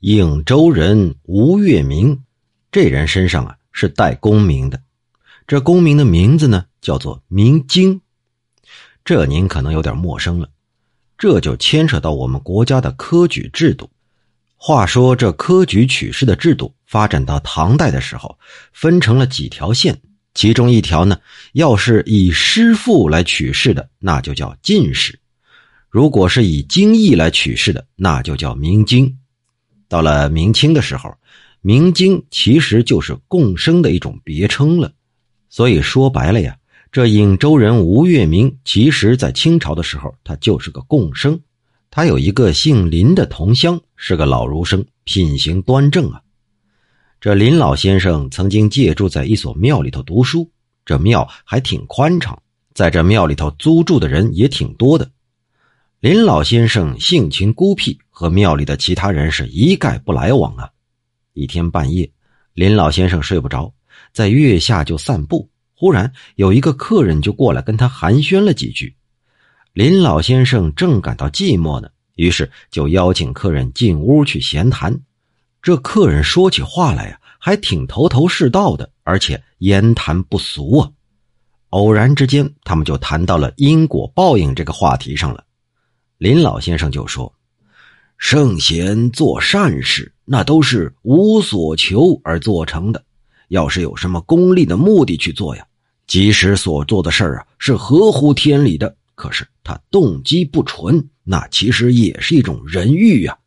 颍州人吴月明，这人身上啊是带功名的，这功名的名字呢叫做明经。这您可能有点陌生了，这就牵扯到我们国家的科举制度。话说这科举取士的制度发展到唐代的时候，分成了几条线。其中一条呢，要是以师傅来取士的，那就叫进士；如果是以经义来取士的，那就叫明经。到了明清的时候，明经其实就是贡生的一种别称了。所以说白了呀，这颍州人吴月明，其实在清朝的时候，他就是个贡生。他有一个姓林的同乡，是个老儒生，品行端正啊。这林老先生曾经借住在一所庙里头读书，这庙还挺宽敞，在这庙里头租住的人也挺多的。林老先生性情孤僻，和庙里的其他人是一概不来往啊。一天半夜，林老先生睡不着，在月下就散步，忽然有一个客人就过来跟他寒暄了几句。林老先生正感到寂寞呢，于是就邀请客人进屋去闲谈。这客人说起话来呀，还挺头头是道的，而且言谈不俗啊。偶然之间，他们就谈到了因果报应这个话题上了。林老先生就说：“圣贤做善事，那都是无所求而做成的。要是有什么功利的目的去做呀，即使所做的事儿啊是合乎天理的，可是他动机不纯，那其实也是一种人欲呀。”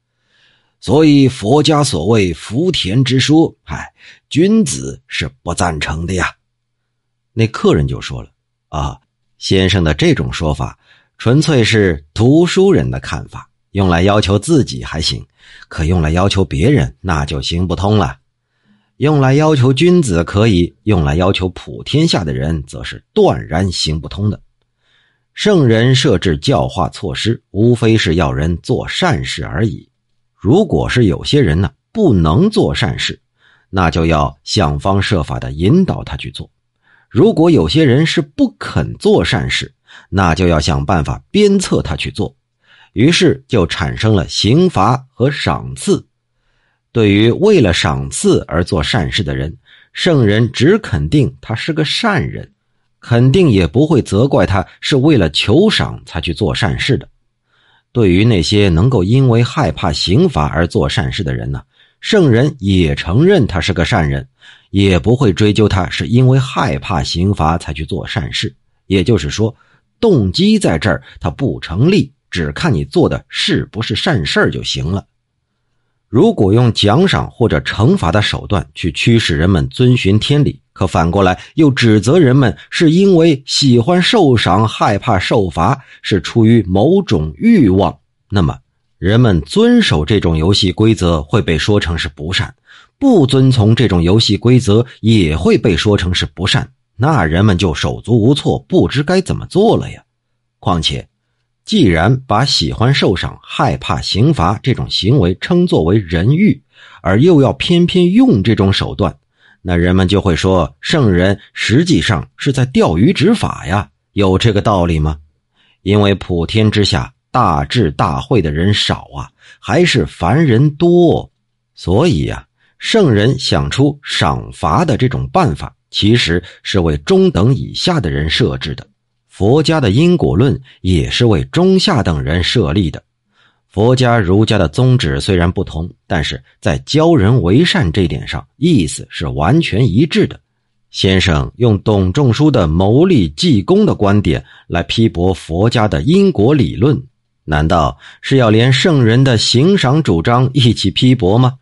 所以佛家所谓福田之说，嗨，君子是不赞成的呀。那客人就说了：“啊，先生的这种说法，纯粹是读书人的看法，用来要求自己还行，可用来要求别人那就行不通了。用来要求君子可以，用来要求普天下的人，则是断然行不通的。圣人设置教化措施，无非是要人做善事而已。”如果是有些人呢不能做善事，那就要想方设法的引导他去做；如果有些人是不肯做善事，那就要想办法鞭策他去做。于是就产生了刑罚和赏赐。对于为了赏赐而做善事的人，圣人只肯定他是个善人，肯定也不会责怪他是为了求赏才去做善事的。对于那些能够因为害怕刑罚而做善事的人呢，圣人也承认他是个善人，也不会追究他是因为害怕刑罚才去做善事。也就是说，动机在这儿它不成立，只看你做的是不是善事儿就行了。如果用奖赏或者惩罚的手段去驱使人们遵循天理，可反过来又指责人们是因为喜欢受赏、害怕受罚，是出于某种欲望，那么人们遵守这种游戏规则会被说成是不善，不遵从这种游戏规则也会被说成是不善，那人们就手足无措，不知该怎么做了呀。况且。既然把喜欢受赏、害怕刑罚这种行为称作为人欲，而又要偏偏用这种手段，那人们就会说圣人实际上是在钓鱼执法呀？有这个道理吗？因为普天之下大智大慧的人少啊，还是凡人多，所以呀，圣人想出赏罚的这种办法，其实是为中等以下的人设置的。佛家的因果论也是为中下等人设立的。佛家、儒家的宗旨虽然不同，但是在教人为善这点上，意思是完全一致的。先生用董仲舒的谋利济公的观点来批驳佛家的因果理论，难道是要连圣人的行赏主张一起批驳吗？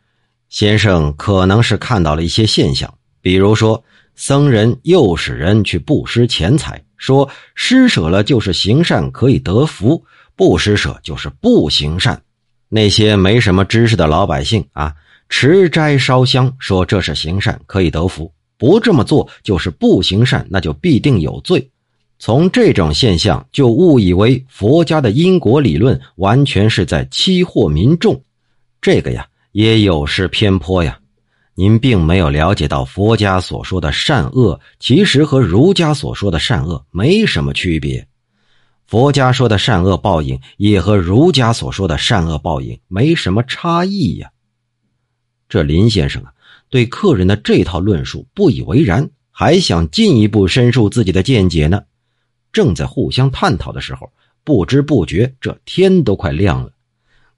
先生可能是看到了一些现象，比如说僧人诱使人去布施钱财。说施舍了就是行善，可以得福；不施舍就是不行善。那些没什么知识的老百姓啊，持斋烧香，说这是行善，可以得福；不这么做就是不行善，那就必定有罪。从这种现象就误以为佛家的因果理论完全是在欺惑民众，这个呀也有失偏颇呀。您并没有了解到佛家所说的善恶，其实和儒家所说的善恶没什么区别。佛家说的善恶报应，也和儒家所说的善恶报应没什么差异呀。这林先生啊，对客人的这套论述不以为然，还想进一步申述自己的见解呢。正在互相探讨的时候，不知不觉这天都快亮了。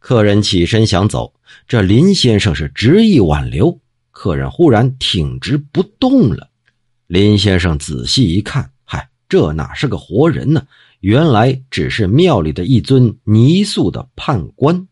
客人起身想走，这林先生是执意挽留。客人忽然挺直不动了。林先生仔细一看，嗨，这哪是个活人呢？原来只是庙里的一尊泥塑的判官。